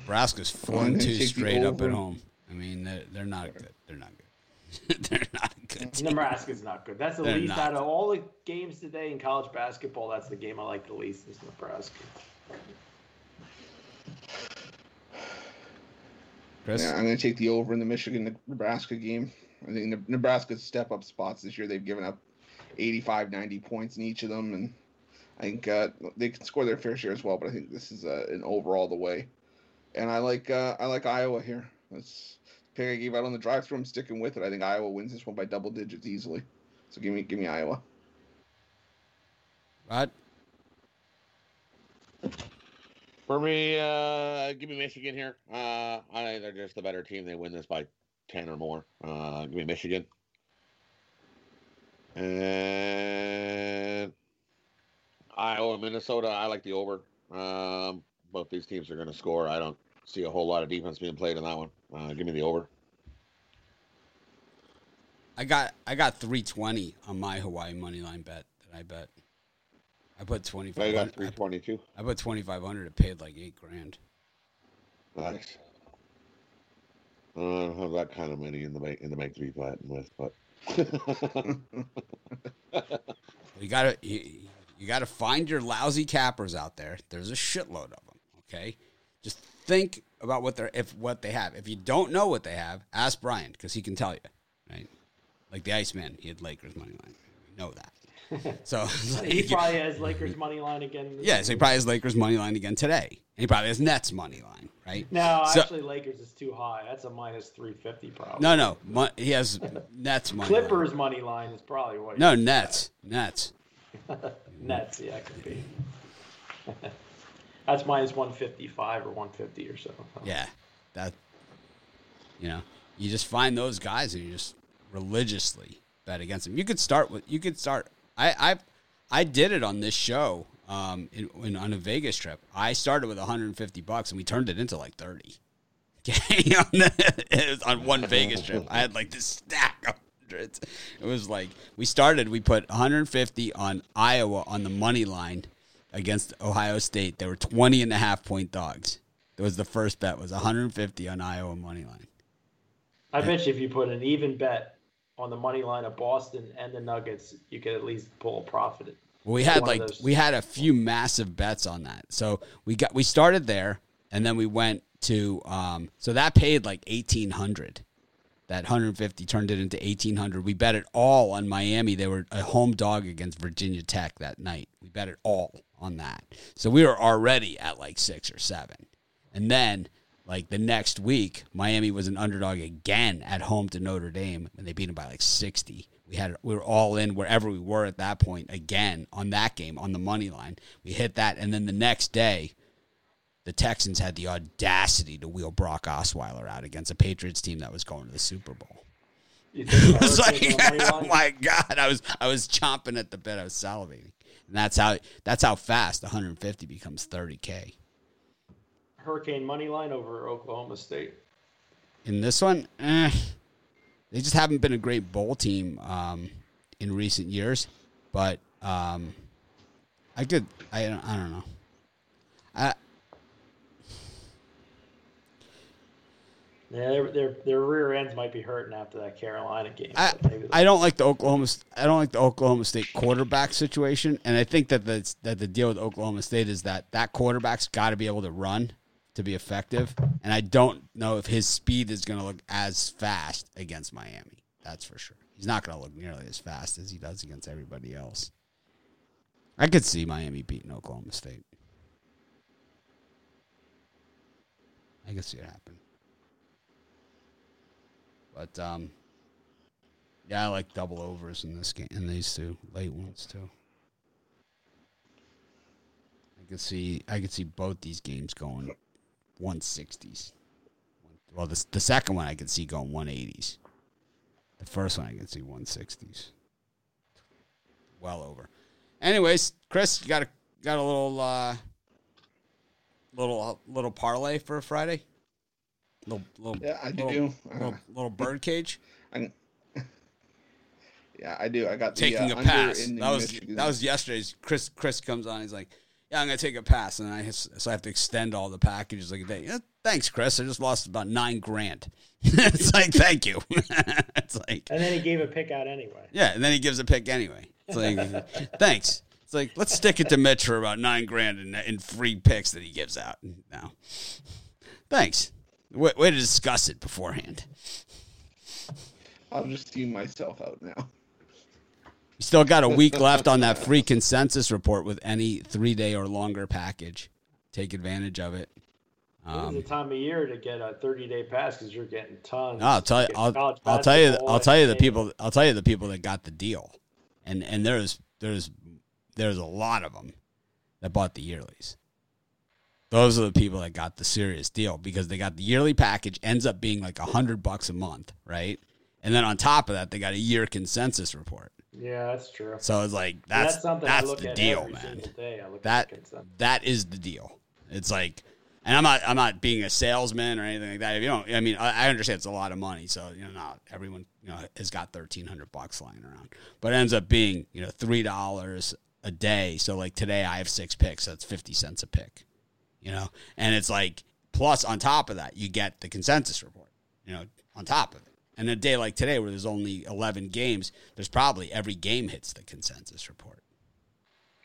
Nebraska's four and two straight up at home. I mean, they're, they're not good. They're not good. they're not a good. Team. Nebraska's not good. That's the They're least not. out of all the games today in college basketball. That's the game I like the least. Is Nebraska. Chris? Yeah, I'm going to take the over in the Michigan Nebraska game. I think Nebraska's step up spots this year. They've given up 85, 90 points in each of them, and I think uh, they can score their fair share as well. But I think this is uh, an over all the way. And I like uh, I like Iowa here. That's the pick I gave out on the drive-through. I'm sticking with it. I think Iowa wins this one by double digits easily. So give me give me Iowa. Rod? For me, uh, give me Michigan here. Uh, I think they're just the better team. They win this by ten or more. Uh, give me Michigan. And Iowa, Minnesota. I like the over. Um, both these teams are going to score. I don't see a whole lot of defense being played in that one. Uh, give me the over. I got I got 320 on my Hawaii money line bet that I bet. I put I got three twenty-two. I put 2500 it paid like 8 grand. Nice. I don't have that kind of money in the make in the make to be fighting with, but You got to you, you got to find your lousy cappers out there. There's a shitload of them, okay? Just think about what they're if what they have. If you don't know what they have, ask Brian cuz he can tell you, right? Like the Iceman, he had Lakers money line. You know that. So it's He probably has Lakers money line again. Yeah, so he probably has Lakers money line again today. And he probably has Nets money line, right? No, So- actually, Lakers is too high. That's a minus three fifty probably. No, no. He has Nets money. line. Clippers money line is probably what. No, Nets. Nets. Nets, yeah, could be. That's minus one fifty five or one fifty or so. Yeah. That you know, you just find those guys and you just religiously bet against them. You could start with you could start I I I did it on this show um in, in on a Vegas trip. I started with 150 bucks and we turned it into like 30. Okay, on, the, on one Vegas trip. I had like this stack of hundreds. It was like we started, we put 150 on Iowa on the money line against Ohio State. They were 20 and a half point dogs. That was the first bet was 150 on Iowa money line. I bet you if you put an even bet on the money line of Boston and the Nuggets, you could at least pull a profit. Well, we had like we had a few massive bets on that. So we got we started there, and then we went to um. So that paid like eighteen hundred. That 150 turned it into 1800. We bet it all on Miami. They were a home dog against Virginia Tech that night. We bet it all on that. So we were already at like six or seven. And then, like the next week, Miami was an underdog again at home to Notre Dame, and they beat them by like 60. We had we were all in wherever we were at that point again on that game on the money line. We hit that, and then the next day, the Texans had the audacity to wheel Brock Osweiler out against a Patriots team that was going to the Super Bowl. You think It was like, Hurricanes on the money oh my god, I was I was chomping at the bit. I was salivating, and that's how that's how fast 150 becomes 30k. Hurricane money line over Oklahoma State. In this one, eh, they just haven't been a great bowl team um, in recent years. But um, I could, I, I don't know. I, Yeah, their, their their rear ends might be hurting after that Carolina game. I, I don't like the Oklahoma. I don't like the Oklahoma State quarterback situation, and I think that the that the deal with Oklahoma State is that that quarterback's got to be able to run to be effective, and I don't know if his speed is going to look as fast against Miami. That's for sure. He's not going to look nearly as fast as he does against everybody else. I could see Miami beating Oklahoma State. I could see it happen. But um, yeah, I like double overs in this game, in these two late ones too. I could see, I could see both these games going 160s. Well, the the second one I could see going 180s. The first one I could see 160s. Well over. Anyways, Chris, you got a got a little uh, little little parlay for Friday. Little little Yeah, I little, do. little, Uh, little bird cage. I, yeah, I do. I got the, taking uh, a pass. in That was Michigan- that was yesterday's. Chris Chris comes on. He's like, "Yeah, I'm gonna take a pass," and I so I have to extend all the packages like a day. Yeah, thanks, Chris. I just lost about nine grand. it's like, thank you. it's like, and then he gave a pick out anyway. yeah, and then he gives a pick anyway. It's like, thanks. It's like let's stick it to Mitch for about nine grand in, in free picks that he gives out. No, thanks. Way, way to discuss it beforehand. I'll just see myself out now. You still got a week left on that free consensus report with any three day or longer package. Take advantage of it. This is Um, the time of year to get a 30 day pass because you're getting tons. I'll tell you. I'll, I'll tell you. I'll tell you the people. I'll tell you the people that got the deal, and and there's there's there's a lot of them that bought the yearlies. Those are the people that got the serious deal because they got the yearly package ends up being like a hundred bucks a month, right? And then on top of that, they got a year consensus report. Yeah, that's true. So it's like And that's something that's, I look the deal, man. day. I look that that is the deal. It's like, and I'm not I'm not being a salesman or anything like that. If you don't, I mean, I, I understand it's a lot of money, so you know, not everyone you know has got thirteen hundred bucks lying around, but it ends up being you know three dollars a day. So like today, I have six picks, so it's fifty cents a pick, you know, and it's like plus on top of that, you get the consensus report, you know, on top of it. And a day like today, where there's only eleven games, there's probably every game hits the consensus report.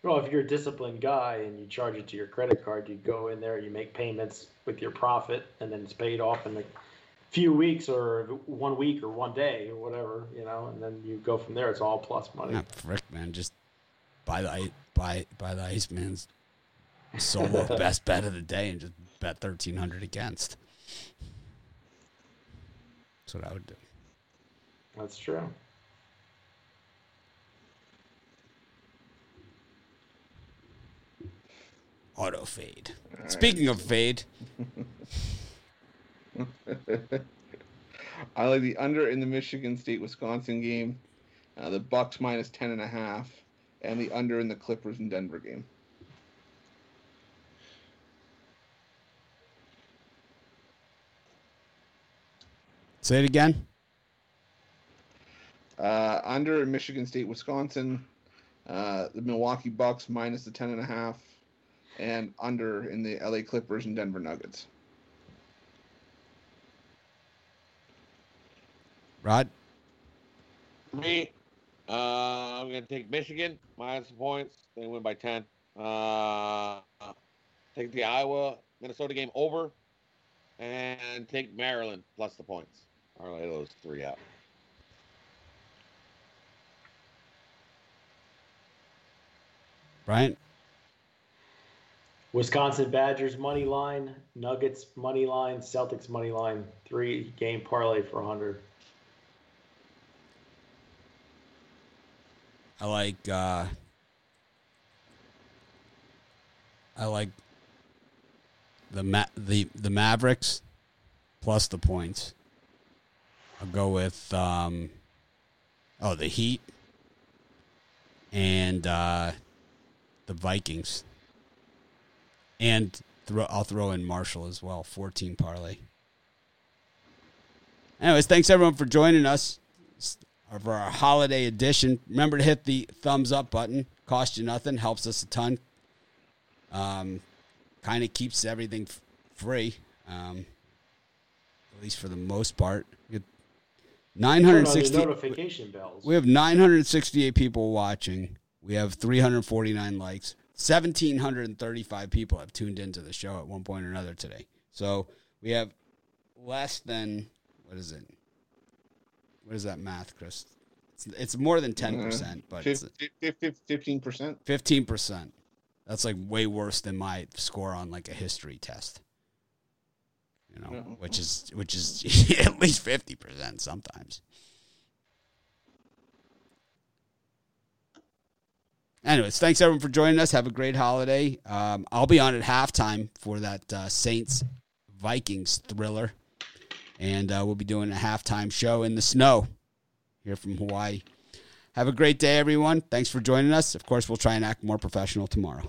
Well, if you're a disciplined guy and you charge it to your credit card, you go in there, you make payments with your profit, and then it's paid off in a few weeks or one week or one day or whatever, you know, and then you go from there. It's all plus money. Ah, frick, man, just buy the buy buy the Iceman's solo best bet of the day and just bet thirteen hundred against. That's what I would do. That's true. Auto fade. Speaking of fade, I like the under in the Michigan State Wisconsin game, uh, the Bucks minus ten and a half, and the under in the Clippers and Denver game. Say it again. Uh, under Michigan State Wisconsin, uh, the Milwaukee Bucks minus the ten and a half, and under in the LA Clippers and Denver Nuggets. Rod, Me, uh, I'm going to take Michigan minus the points. They win by 10. Uh, take the Iowa Minnesota game over and take Maryland plus the points. I'll those three out. Brian, Wisconsin Badgers money line, Nuggets money line, Celtics money line, three game parlay for 100. I like uh, I like the Ma- the the Mavericks plus the points. I'll go with um, oh the Heat and uh, the Vikings, and throw, I'll throw in Marshall as well. Fourteen parlay. Anyways, thanks everyone for joining us for our holiday edition. Remember to hit the thumbs up button. Cost you nothing, helps us a ton. Um, kind of keeps everything f- free, um, at least for the most part. We have Turn on the 960. notification bells. We have 968 people watching. We have 349 likes. 1,735 people have tuned into the show at one point or another today. So we have less than, what is it? What is that math, Chris? It's, it's more than 10%, mm-hmm. but it's Fifteen percent. 15%. That's like way worse than my score on like a history test. You know, which is which is at least 50% sometimes. Anyways, thanks everyone for joining us. Have a great holiday. Um, I'll be on at halftime for that uh, Saints Vikings thriller, and uh, we'll be doing a halftime show in the snow here from Hawaii. Have a great day, everyone. Thanks for joining us. Of course, we'll try and act more professional tomorrow.